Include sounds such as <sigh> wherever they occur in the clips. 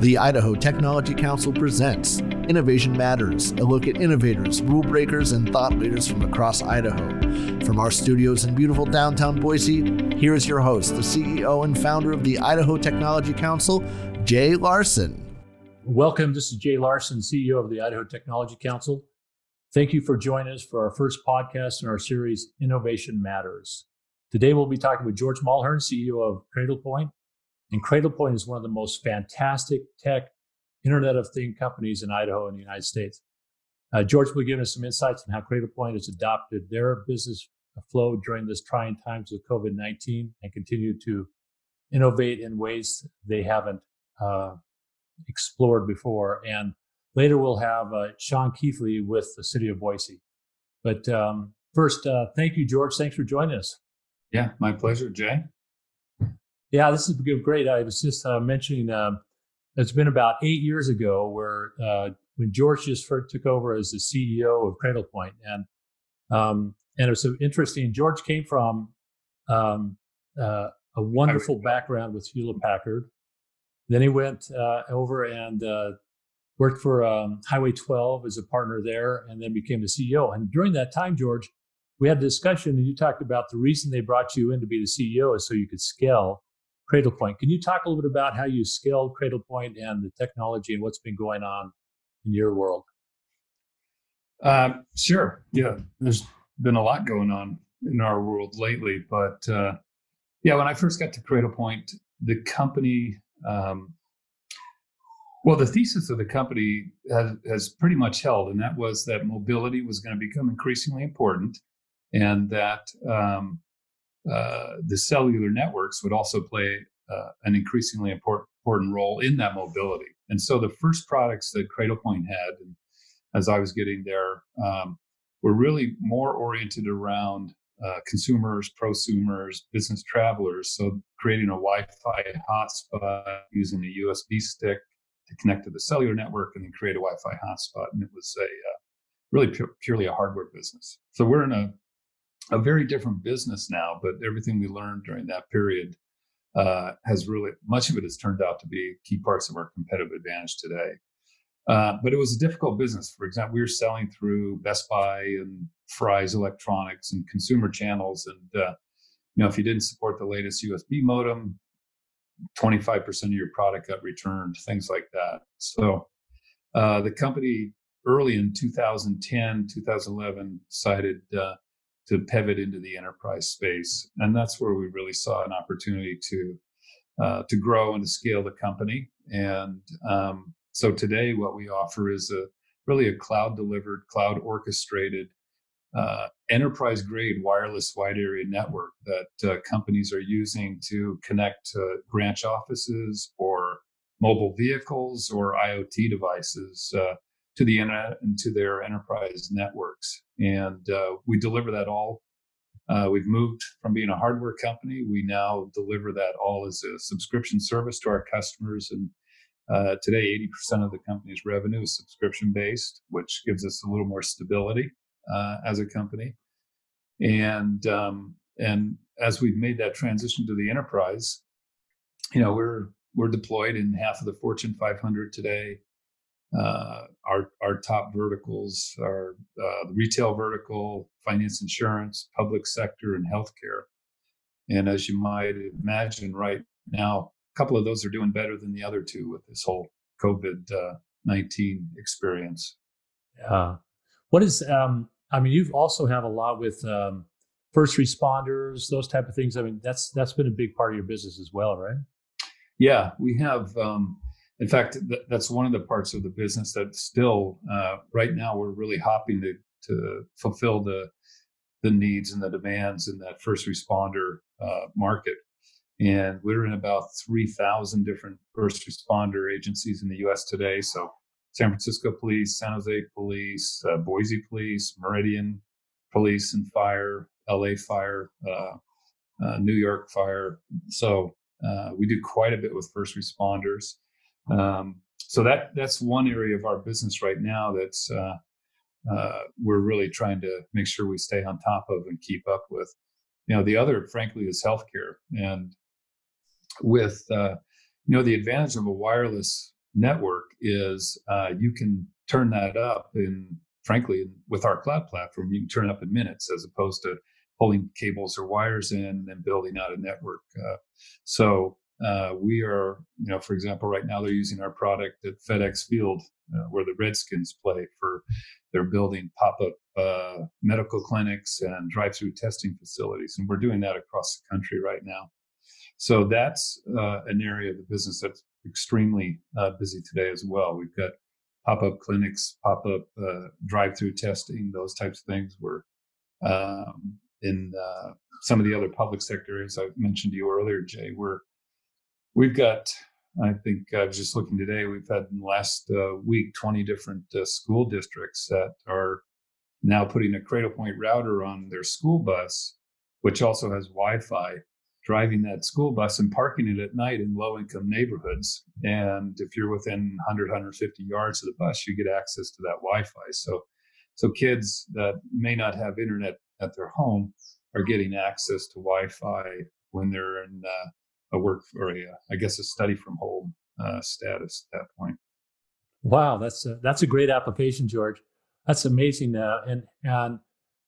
The Idaho Technology Council presents Innovation Matters, a look at innovators, rule breakers, and thought leaders from across Idaho. From our studios in beautiful downtown Boise, here is your host, the CEO and founder of the Idaho Technology Council, Jay Larson. Welcome. This is Jay Larson, CEO of the Idaho Technology Council. Thank you for joining us for our first podcast in our series, Innovation Matters. Today, we'll be talking with George Mulhern, CEO of Cradlepoint, and Cradlepoint is one of the most fantastic tech Internet of Things companies in Idaho and the United States. Uh, George will give us some insights on how Cradlepoint has adopted their business flow during this trying times of COVID 19 and continue to innovate in ways they haven't uh, explored before. And later we'll have uh, Sean Keithly with the city of Boise. But um, first, uh, thank you, George. Thanks for joining us. Yeah, my pleasure, Jay. Yeah, this is great. I was just uh, mentioning uh, it's been about eight years ago where uh, when George just first took over as the CEO of Cradlepoint, and um, and it was so interesting. George came from um, uh, a wonderful background with Hewlett Packard. Then he went uh, over and uh, worked for um, Highway 12 as a partner there, and then became the CEO. And during that time, George, we had a discussion, and you talked about the reason they brought you in to be the CEO is so you could scale Cradlepoint. Can you talk a little bit about how you scaled Cradlepoint and the technology and what's been going on in your world? Uh, sure. Yeah, there's been a lot going on in our world lately, but uh, yeah, when I first got to Cradlepoint, the company, um, well, the thesis of the company has, has pretty much held, and that was that mobility was going to become increasingly important, and that um, uh, the cellular networks would also play uh, an increasingly important, role in that mobility. And so the first products that Cradlepoint had, and as I was getting there, um, were really more oriented around uh, consumers, prosumers, business travelers. So creating a Wi-Fi hotspot using a USB stick to connect to the cellular network, and then create a Wi-Fi hotspot. And it was a uh, really pu- purely a hardware business. So we're in a a very different business now, but everything we learned during that period uh, has really much of it has turned out to be key parts of our competitive advantage today. Uh, but it was a difficult business. For example, we were selling through Best Buy and Fry's Electronics and consumer channels, and uh, you know if you didn't support the latest USB modem, 25% of your product got returned, things like that. So uh, the company early in 2010, 2011 decided uh, to pivot into the enterprise space, and that's where we really saw an opportunity to uh, to grow and to scale the company. And um, so today, what we offer is a really a cloud delivered, cloud orchestrated, uh, enterprise grade wireless wide area network that uh, companies are using to connect to branch offices or mobile vehicles or IoT devices uh, to the internet and to their enterprise networks. And uh, we deliver that all. Uh, we've moved from being a hardware company. We now deliver that all as a subscription service to our customers. And uh, today, 80% of the company's revenue is subscription based, which gives us a little more stability uh, as a company. And um, and as we've made that transition to the enterprise, you know, we're we're deployed in half of the Fortune 500 today uh, our our top verticals are uh, the retail vertical, finance, insurance, public sector, and healthcare. And as you might imagine, right now, a couple of those are doing better than the other two with this whole COVID uh, nineteen experience. Yeah. What is? Um, I mean, you've also have a lot with um, first responders, those type of things. I mean, that's that's been a big part of your business as well, right? Yeah, we have. Um, in fact, th- that's one of the parts of the business that still, uh, right now, we're really hopping to to fulfill the the needs and the demands in that first responder uh, market. And we're in about 3,000 different first responder agencies in the US today. So San Francisco Police, San Jose Police, uh, Boise Police, Meridian Police and Fire, LA Fire, uh, uh, New York Fire. So uh, we do quite a bit with first responders. Um, so that that's one area of our business right now that's uh, uh, we're really trying to make sure we stay on top of and keep up with. You know, the other, frankly, is healthcare, and with uh, you know the advantage of a wireless network is uh, you can turn that up in, frankly, with our cloud platform, you can turn up in minutes as opposed to pulling cables or wires in and then building out a network. Uh, so uh, we are, you know, for example, right now they're using our product at FedEx Field, uh, where the Redskins play, for they're building pop-up uh, medical clinics and drive-through testing facilities, and we're doing that across the country right now. So that's uh, an area of the business that's extremely uh, busy today as well. We've got pop-up clinics, pop-up uh, drive-through testing, those types of things. We're um, in some of the other public sector areas I mentioned to you earlier, Jay. We're We've got, I think I was just looking today, we've had in the last uh, week 20 different uh, school districts that are now putting a Cradlepoint router on their school bus, which also has Wi Fi, driving that school bus and parking it at night in low income neighborhoods. And if you're within 100, 150 yards of the bus, you get access to that Wi Fi. So, so kids that may not have internet at their home are getting access to Wi Fi when they're in uh, a work or a, I guess, a study from home uh, status at that point. Wow, that's a, that's a great application, George. That's amazing. Uh, and and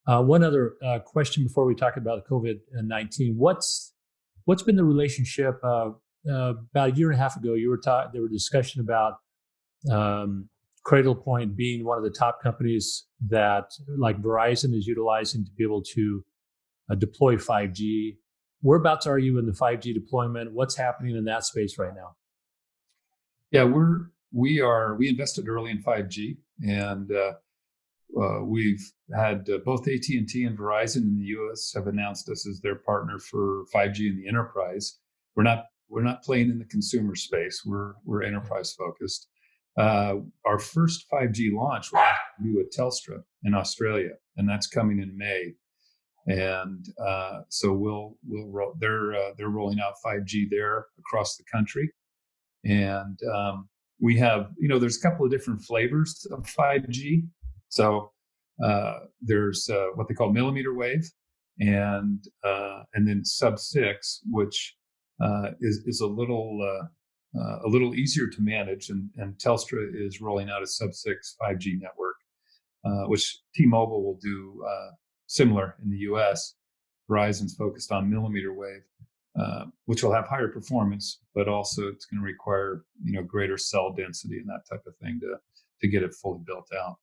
uh, one other uh, question before we talk about COVID nineteen. What's what's been the relationship? Uh, uh, about a year and a half ago, you were talking. There were discussion about um, Cradlepoint being one of the top companies that, like Verizon, is utilizing to be able to deploy 5G whereabouts are you in the 5G deployment? What's happening in that space right now? Yeah, we're we are we invested early in 5G, and uh, uh, we've had uh, both AT and T and Verizon in the U.S. have announced us as their partner for 5G in the enterprise. We're not we're not playing in the consumer space. We're we're enterprise focused. Uh, our first 5G launch will be with Telstra in Australia, and that's coming in May and uh, so we'll we'll ro- they're uh, they're rolling out 5G there across the country, and um, we have you know there's a couple of different flavors of 5G. So uh, there's uh, what they call millimeter wave, and uh, and then sub six, which uh, is is a little a little easier to manage, and, and Telstra is rolling out a sub six 5G network, which T-Mobile will do similar in the US. Verizon's focused on millimeter wave, uh, which will have higher performance, but also it's going to require you know greater cell density and that type of thing to to get it fully built out.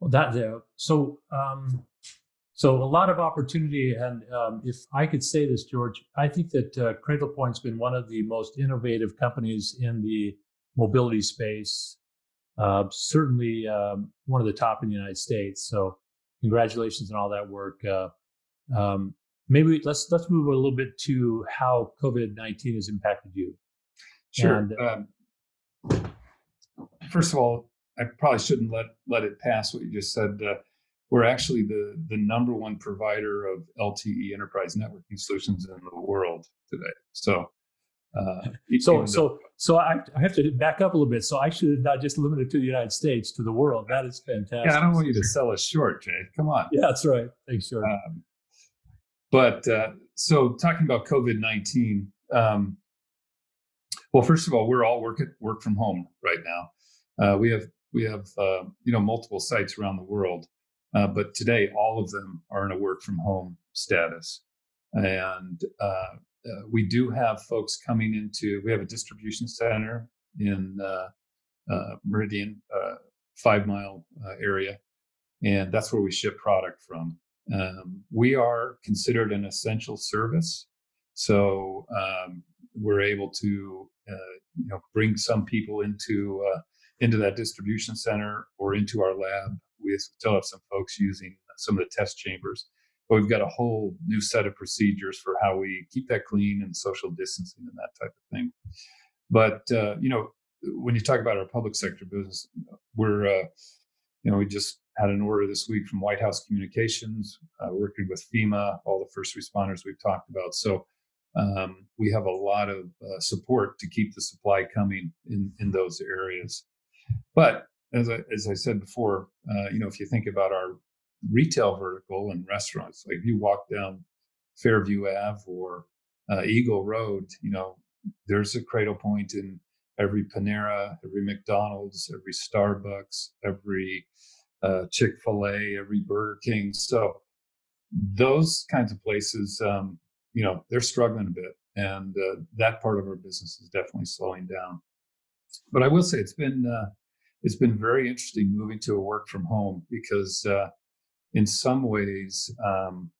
Well, that there. So, um, so a lot of opportunity, and um, if I could say this, George, I think that uh, Cradlepoint's been one of the most innovative companies in the mobility space. Uh, certainly, um, one of the top in the United States. So, congratulations on all that work. Uh, um, maybe let's let's move a little bit to how COVID nineteen has impacted you. Sure. And, um, first of all, I probably shouldn't let let it pass what you just said. Uh, we're actually the the number one provider of LTE enterprise networking solutions in the world today. So uh, so, so, so I, I, have to back up a little bit. So I should not just limit it to the United States, to the world. That is fantastic. Yeah, I don't want you to sell us short, Jay. Come on. Yeah, that's right. Thanks, George. Um, but uh, so talking about COVID nineteen. Um, well, first of all, we're all work at, work from home right now. Uh, we have we have uh, you know multiple sites around the world, uh, but today all of them are in a work from home status, and uh, uh, we do have folks coming into, we have a distribution center in uh, uh, Meridian, uh, five mile uh, area, and that's where we ship product from. Um, we are considered an essential service, so um, we're able to, you know, bring some people into into that distribution center or into our lab. We still have some folks using some of the test chambers but we've got a whole new set of procedures for how we keep that clean and social distancing and that type of thing. But uh, you know, when you talk about our public sector business, we're uh, you know we just had an order this week from White House Communications, uh, working with FEMA, all the first responders we've talked about. So um, we have a lot of uh, support to keep the supply coming in in those areas. But as I, as I said before, uh, you know, if you think about our retail vertical and restaurants. Like if you walk down Fairview Ave or uh, Eagle Road, you know, there's a Cradlepoint in every Panera, every McDonald's, every Starbucks, every uh, Chick fil A, every Burger King. So those kinds of places, um, you know, they're struggling a bit. And uh, that part of our business is definitely slowing down. But I will say it's been uh, it's been very interesting moving to a work from home because uh, in some ways um,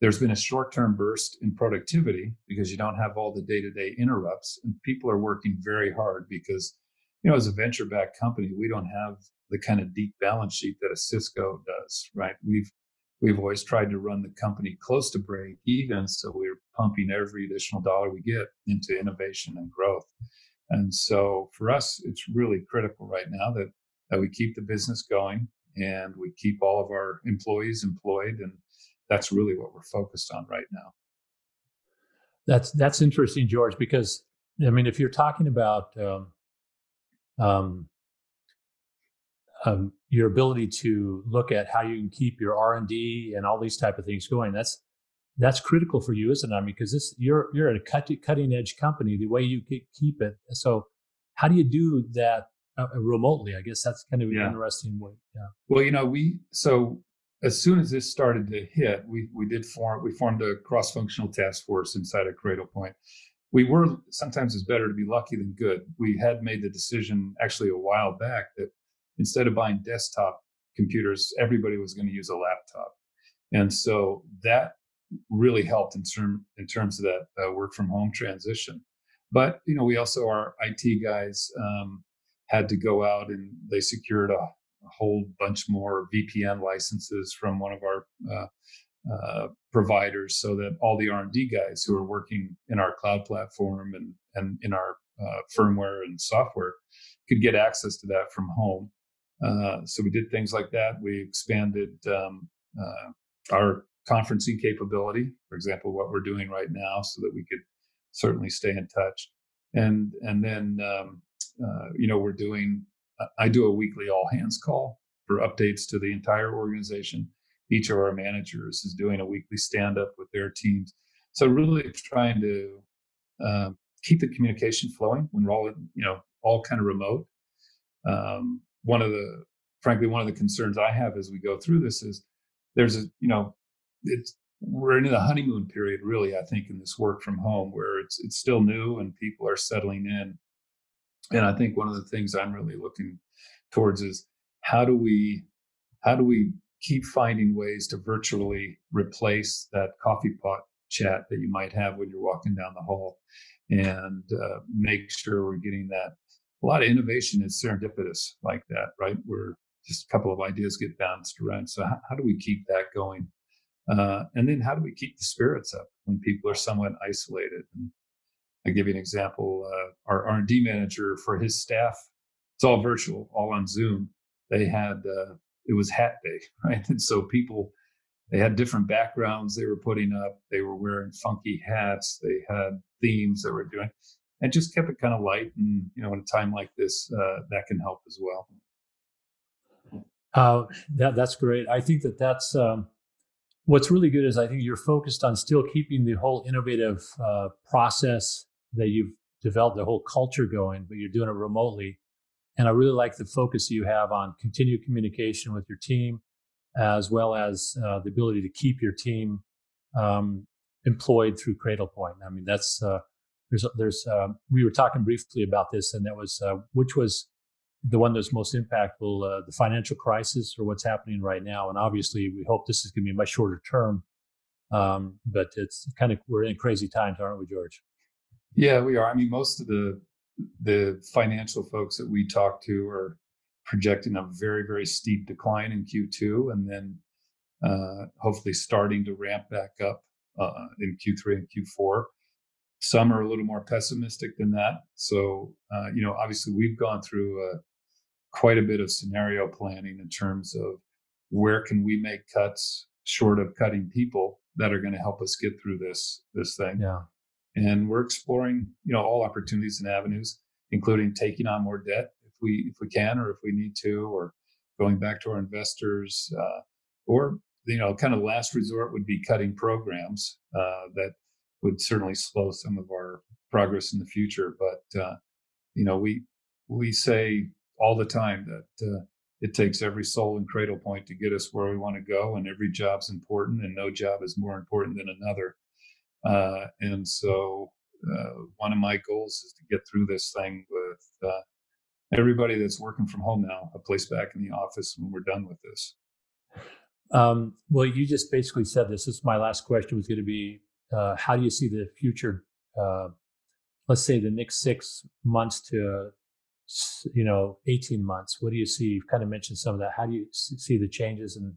there's been a short-term burst in productivity because you don't have all the day-to-day interrupts and people are working very hard because you know as a venture-backed company we don't have the kind of deep balance sheet that a cisco does right? We've we've always tried to run the company close to break even so we're pumping every additional dollar we get into innovation and growth. And so for us it's really critical right now that that we keep the business going and we keep all of our employees employed and that's really what we're focused on right now. That's that's interesting, George, because I mean, if you're talking about um, um, um, your ability to look at how you can keep your R and D and all these type of things going, that's that's critical for you, isn't it? I mean, because this you're you're a cut, cutting edge company. The way you keep it, so how do you do that uh, remotely? I guess that's kind of an yeah. interesting way. Yeah. Well, you know, we so as soon as this started to hit, we we did form we formed a cross functional task force inside of Cradlepoint. We were sometimes it's better to be lucky than good. We had made the decision actually a while back that instead of buying desktop computers, everybody was going to use a laptop, and so that really helped in term in terms of that uh, work from home transition. But you know, we also our IT guys um, had to go out and they secured a a whole bunch more VPN licenses from one of our uh, uh, providers, so that all the R and D guys who are working in our cloud platform and and in our uh, firmware and software could get access to that from home. Uh, so we did things like that. We expanded um, uh, our conferencing capability, for example, what we're doing right now, so that we could certainly stay in touch. And and then um, uh, you know we're doing I do a weekly all hands call for updates to the entire organization. Each of our managers is doing a weekly stand up with their teams. So really trying to um, keep the communication flowing when we're all, you know, all kind of remote. Um, one of the, frankly, one of the concerns I have as we go through this is there's a, you know, it's we're in the honeymoon period, really. I think in this work from home where it's it's still new and people are settling in and i think one of the things i'm really looking towards is how do we how do we keep finding ways to virtually replace that coffee pot chat that you might have when you're walking down the hall and uh, make sure we're getting that a lot of innovation is serendipitous like that right? Where just a couple of ideas get bounced around. So how, how do we keep that going? Uh, and then how do we keep the spirits up when people are somewhat isolated and I give you an example. Uh, our R&D manager for his staff, it's all virtual, all on Zoom. They had uh, it was Hat Day, <laughs> right? And so people they had different backgrounds they were putting up. They were wearing funky hats. They had themes they were doing, and just kept it kind of light. And you know, in a time like this, uh, that can help as well. Uh, that that's great. I think that that's um, what's really good is I think you're focused on still keeping the whole innovative uh, process that you've developed a whole culture going, but you're doing it remotely. And I really like the focus you have on continued communication with your team, as well as uh, the ability to keep your team um, employed through Cradlepoint. I mean, that's uh, there's there's uh, we were talking briefly about this, and that was uh, which was the one that's most impactful, uh, the financial crisis or what's happening right now. And obviously, we hope this is going to be a much shorter term. Um, but it's kind of we're in crazy times, aren't we, George? Yeah, we are. I mean, most of the the financial folks that we talk to are projecting a very very steep decline in Q2, and then uh, hopefully starting to ramp back up uh, in Q3 and Q4. Some are a little more pessimistic than that. So, uh, you know, obviously we've gone through uh, quite a bit of scenario planning in terms of where can we make cuts short of cutting people that are going to help us get through this this thing. Yeah and we're exploring you know all opportunities and avenues including taking on more debt if we if we can or if we need to or going back to our investors uh, or you know kind of last resort would be cutting programs uh, that would certainly slow some of our progress in the future but uh, you know, we we say all the time that uh, it takes every soul and Cradlepoint to get us where we want to go, and every job's important, and no job is more important than another. Uh, and so, uh, one of my goals is to get through this thing with uh, everybody that's working from home now, a place back in the office when we're done with this. Um, well, you just basically said this. This is my last question was going to be, uh, how do you see the future? Uh, let's say the next six months to, you know, 18 months. What do you see? You've kind of mentioned some of that. How do you see the changes and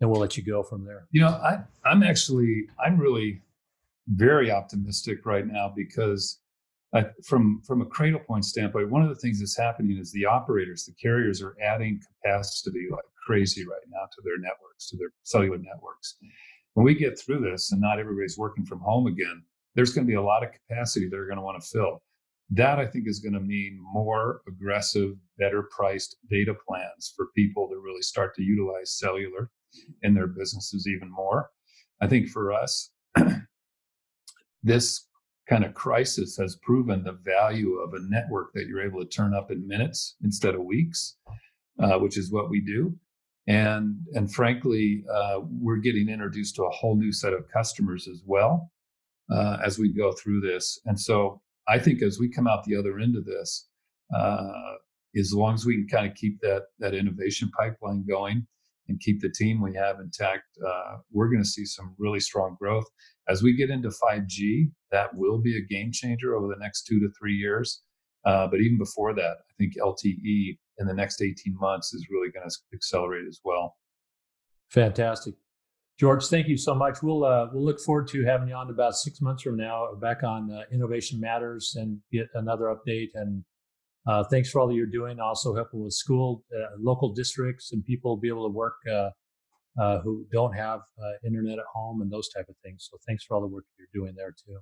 then we'll let you go from there. You know, I, I'm actually, I'm really very optimistic right now because from from a Cradlepoint standpoint, one of the things that's happening is the operators, the carriers, are adding capacity like crazy right now to their networks, to their cellular networks. When we get through this, and not everybody's working from home again, there's going to be a lot of capacity they're going to want to fill. That I think is going to mean more aggressive, better priced data plans for people to really start to utilize cellular in their businesses even more. I think for us, <clears throat> this kind of crisis has proven the value of a network that you're able to turn up in minutes instead of weeks, uh, which is what we do. And and frankly, uh, we're getting introduced to a whole new set of customers as well uh, as we go through this. And so I think as we come out the other end of this, uh, as long as we can kind of keep that that innovation pipeline going, and keep the team we have intact, uh, we're going to see some really strong growth. As we get into 5G, that will be a game changer over the next two to three years. Uh, but even before that, I think LTE in the next 18 months is really going to accelerate as well. Fantastic. George, thank you so much. We'll uh, we'll look forward to having you on about six months from now, back on uh, Innovation Matters, and get another update and uh, thanks for all that you're doing. Also helping with school, uh, local districts, and people be able to work uh, uh who don't have uh, internet at home and those type of things. So thanks for all the work you're doing there too.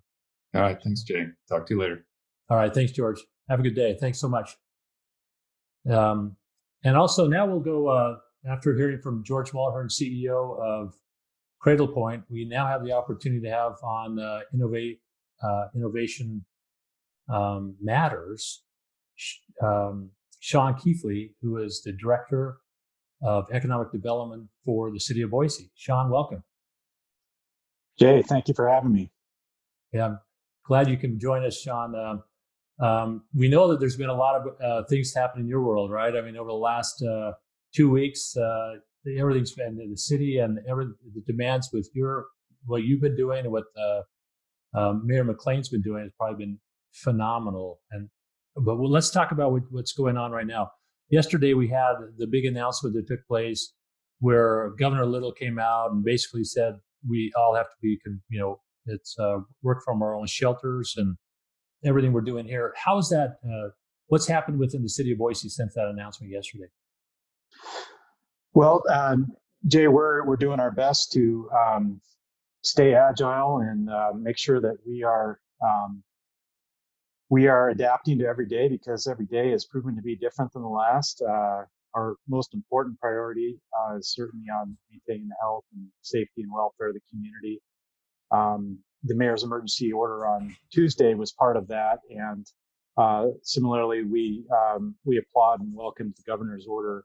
All right, thanks, Jay. Talk to you later. All right, thanks, George. Have a good day. Thanks so much. Um, and also now we'll go uh, after hearing from George Mulhern, CEO of Cradlepoint. We now have the opportunity to have on innovate innovation um, matters um, Sean Keithly, who is the director of economic development for the city of Boise. Sean, welcome. Jay, thank you for having me. Yeah, I'm glad you can join us, Sean. Um, um, we know that there's been a lot of uh, things happen in your world, right? I mean, over the last uh, two weeks, uh, everything's been in the city and every the demands with your what you've been doing and what uh, um, Mayor McLean's been doing has probably been phenomenal. And but well, let's talk about what, what's going on right now. Yesterday, we had the big announcement that took place where Governor Little came out and basically said we all have to be, you know, it's uh, work from our own shelters and everything we're doing here. How is that? Uh, what's happened within the city of Boise since that announcement yesterday? Well, um, Jay, we're we're doing our best to um, stay agile and uh, make sure that we are um, we are adapting to every day because every day is proven to be different than the last. Uh, our most important priority uh, is certainly on maintaining the health and safety and welfare of the community. Um, the mayor's emergency order on Tuesday was part of that, and uh, similarly, we um, we applaud and welcome the governor's order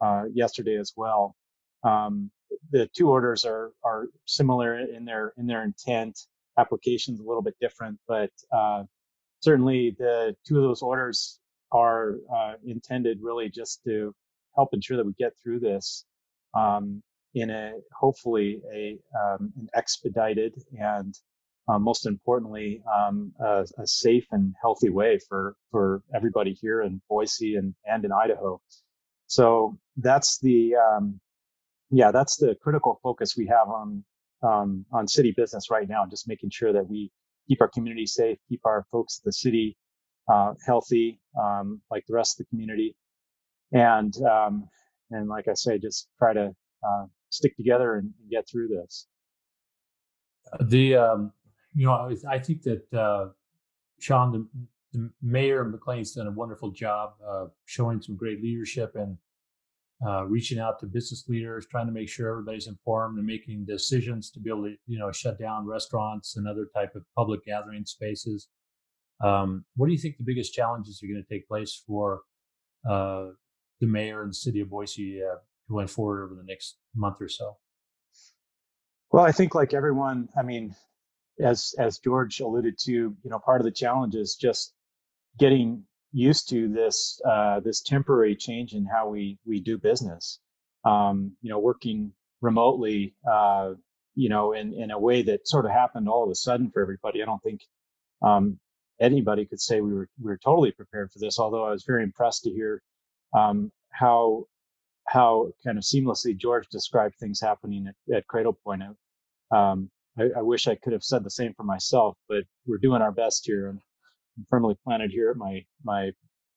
uh, yesterday as well. Um, the two orders are are similar in their in their intent. Applications a little bit different, but uh, certainly the two of those orders are uh, intended really just to help ensure that we get through this um, in a hopefully a um, an expedited and uh, most importantly um, a, a, safe and healthy way for for everybody here in Boise and and in Idaho. So that's the um, yeah that's the critical focus we have on um, on city business right now, just making sure that we keep our community safe, keep our folks at the city uh, healthy, um, like the rest of the community, and um, and like I say, just try to uh, stick together and, get through this. The um, you know I think that uh, Sean, the, the mayor of McLean's done a wonderful job uh, showing some great leadership and uh, reaching out to business leaders, trying to make sure everybody's informed and making decisions to be able to, you know, shut down restaurants and other type of public gathering spaces. Um, what do you think the biggest challenges are going to take place for uh, the mayor and the city of Boise uh, going forward over the next month or so? Well, I think like everyone, I mean, as as George alluded to, you know, part of the challenge is just getting used to this uh, this temporary change in how we we do business. Um, you know, working remotely, uh, you know, in in a way that sort of happened all of a sudden for everybody. I don't think um, anybody could say we were we were totally prepared for this. Although I was very impressed to hear um, how how kind of seamlessly George described things happening at, at Cradlepoint. Um, I, I, wish I could have said the same for myself, but we're doing our best here. And firmly planted here at my my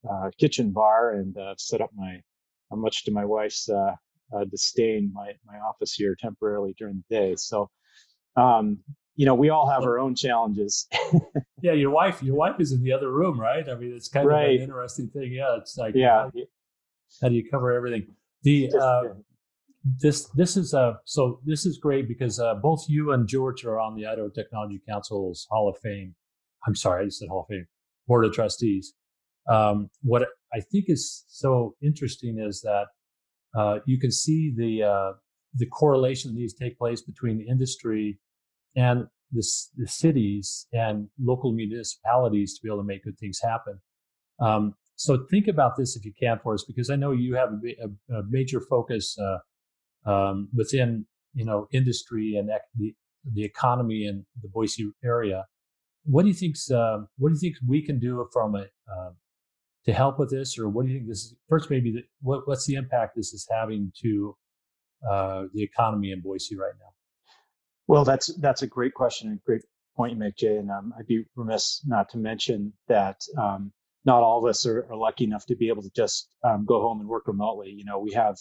uh, kitchen bar and uh, set up my, uh, much to my wife's uh, uh, disdain, my my office here temporarily during the day. So, um, you know, we all have our own challenges. <laughs> yeah, your wife, your wife is in the other room, right? I mean, it's kind right. of an interesting thing. Yeah, it's like, yeah, how, how do you cover everything? The uh, this this is uh so this is great because uh, both you and George are on the Idaho Technology Council's Hall of Fame. I'm sorry, I just said Hall of Fame Board of Trustees. Um, what I think is so interesting is that uh, you can see the uh, the correlation that needs to take place between the industry and the, the cities and local municipalities to be able to make good things happen. Um, so think about this if you can for us, because I know you have a, a, a major focus uh, um, within you know industry and ec- the the economy in the Boise area. What do you think? Uh, what do you think we can do from a uh, to help with this, or what do you think this is? First, maybe the, what, what's the impact this is having to uh, the economy in Boise right now? Well, that's that's a great question and great point you make, Jay. And um, I'd be remiss not to mention that um, not all of us are, are, lucky enough to be able to just um, go home and work remotely. You know, we have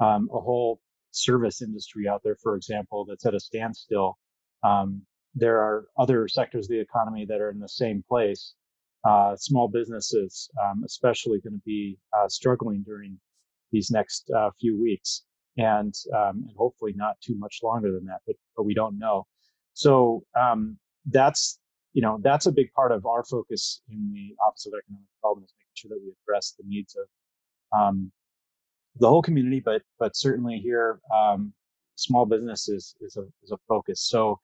um, a whole service industry out there, for example, that's at a standstill. There are other sectors of the economy that are in the same place. Uh, small businesses, um, especially, going to be uh, struggling during these next uh, few weeks, and um, and hopefully not too much longer than that, but but we don't know. So um, that's you know, that's a big part of our focus in the Office of Economic Development is making sure that we address the needs of um, the whole community, but but certainly here, um, small business is is a is a focus. So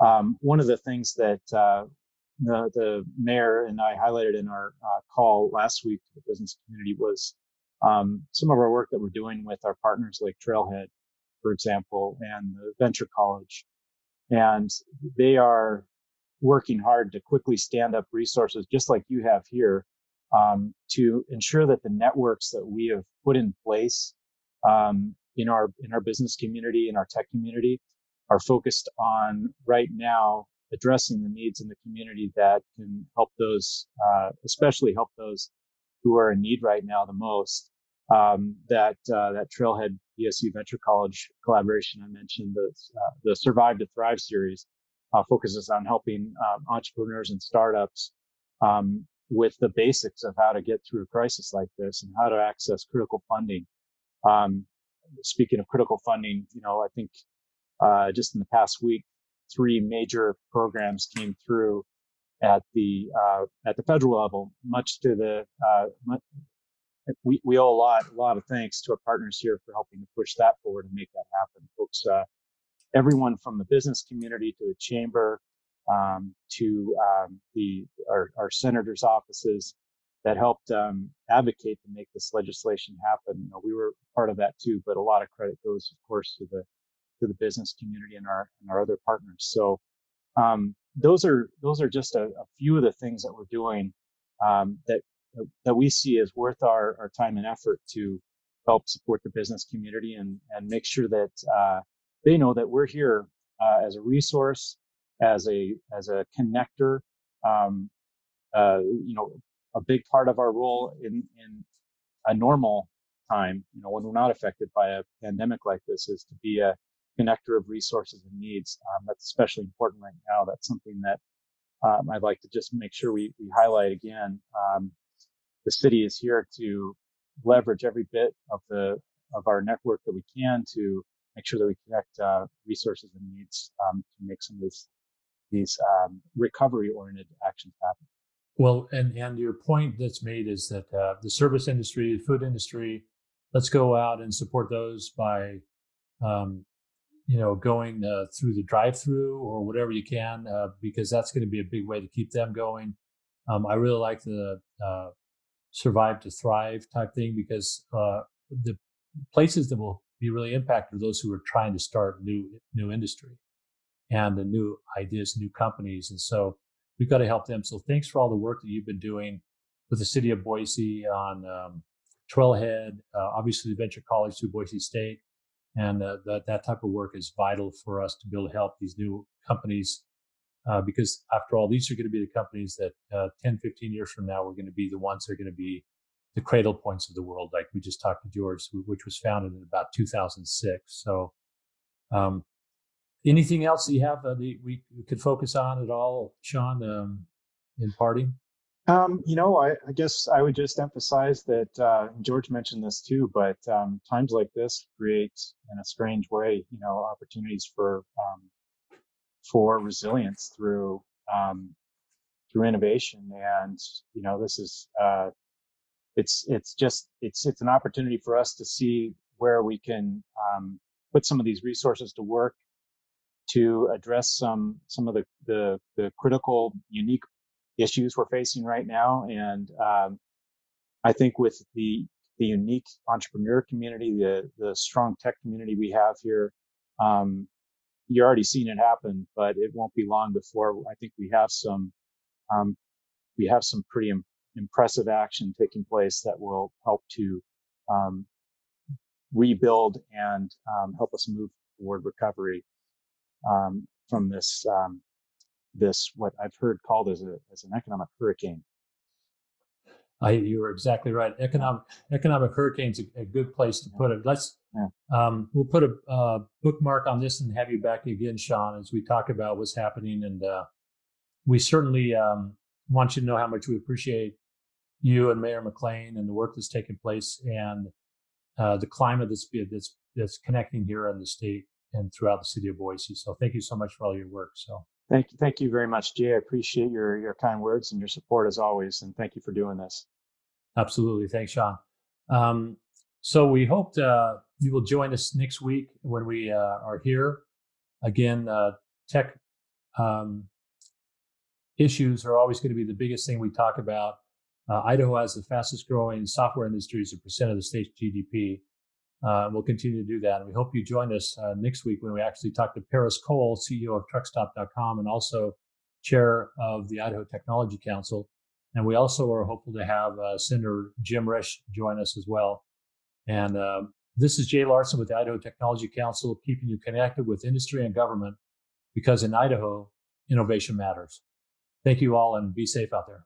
um, one of the things that uh, the the mayor and I highlighted in our uh, call last week to the business community was um, some of our work that we're doing with our partners like Trailhead, for example, and the Venture College, and they are working hard to quickly stand up resources, just like you have here, um, to ensure that the networks that we have put in place um, in our in our business community in our tech community are focused on right now addressing the needs in the community that can help those, uh, especially help those who are in need right now the most. Um, that uh, that Trailhead BSU Venture College collaboration I mentioned, the uh, the Survive to Thrive series, uh, focuses on helping um, entrepreneurs and startups um, with the basics of how to get through a crisis like this and how to access critical funding. Um, speaking of critical funding, you know, I think uh, just in the past week, three major programs came through at the uh, at the federal level. Much to the uh, we we owe a lot a lot of thanks to our partners here for helping to push that forward and make that happen, folks. Uh, everyone from the business community to the chamber um, to um, the our, our, senators' offices that helped um, advocate to make this legislation happen. You know, we were part of that too, but a lot of credit goes, of course, to the to the business community and our and our other partners. So um, those are those are just a, a, few of the things that we're doing um, that that we see as worth our, our time and effort to help support the business community and and make sure that uh, they know that we're here uh, as a resource, as a as a connector. Um, uh, you know, a big part of our role in in a normal time, you know, when we're not affected by a pandemic like this, is to be a connector of resources and needs. Um, that's especially important right now. That's something that um, I'd like to just make sure we, we highlight again. Um, the city is here to leverage every bit of the of our network that we can to make sure that we connect uh, resources and needs um, to make some of these these um, recovery oriented actions happen. well, and and your point that's made is that uh, the service industry, the food industry, let's go out and support those by, um, you know, going uh, through the drive-through or whatever you can, uh, because that's going to be a big way to keep them going. Um, I really like the uh, survive to thrive type thing because uh, the places that will be really impacted are those who are trying to start new new industry and the new ideas, new companies, and so we've got to help them. So thanks for all the work that you've been doing with the city of Boise on um, Trailhead, uh, obviously the Venture College through Boise State, and uh, that that type of work is vital for us to be able to help these new companies. Uh, because after all, these are going to be the companies that uh, 10, 15 years from now, we're going to be the ones that are going to be the Cradlepoints of the world, like we just talked to George, which was founded in about 2006. So, um, anything else that you have that we, we, could focus on at all, Sean, um, in parting? Um, you know, I, I, guess I would just emphasize that uh, George mentioned this too, but um, times like this create, in a strange way, you know, opportunities for um, for resilience through um, through innovation, and you know, this is uh, it's it's just it's it's an opportunity for us to see where we can um, put some of these resources to work to address some some of the the, the critical unique issues we're facing right now and um, i think with the the unique entrepreneur community the the strong tech community we have here um, you're already seeing it happen but it won't be long before i think we have some um, we have some pretty Im- impressive action taking place that will help to um, rebuild and um, help us move toward recovery um, from this this what I've heard called as a as an economic hurricane. I, you are exactly right. Economic economic hurricane's a, a good place to put it. Let's yeah. um, we'll put a uh, bookmark on this and have you back again, Sean, as we talk about what's happening. And uh, we certainly um, want you to know how much we appreciate you and Mayor McLean and the work that's taking place and uh, the climate that's that's that's connecting here in the state and throughout the city of Boise. So thank you so much for all your work. So thank you, thank you very much, Jay. I appreciate your your kind words and your support as always, and thank you for doing this. Absolutely, thanks, Sean. Um, so we hope uh, you will join us next week when we uh, are here. Again, uh, tech um, issues are always going to be the biggest thing we talk about. Uh, Idaho has the fastest growing software industry as a percent of the state's GDP. Uh, we'll continue to do that. And we hope you join us uh, next week when we actually talk to Paris Cole, CEO of Truckstop.com, and also chair of the Idaho Technology Council. And we also are hopeful to have uh, Senator Jim Risch join us as well. And uh, this is Jay Larson with the Idaho Technology Council, keeping you connected with industry and government because in Idaho, innovation matters. Thank you all and be safe out there.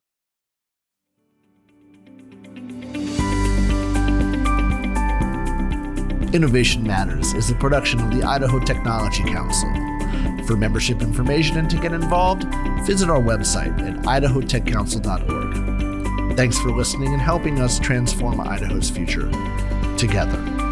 Innovation Matters is a production of the Idaho Technology Council. For membership information and to get involved, visit our website at idahotechcouncil.org. Thanks for listening and helping us transform Idaho's future together.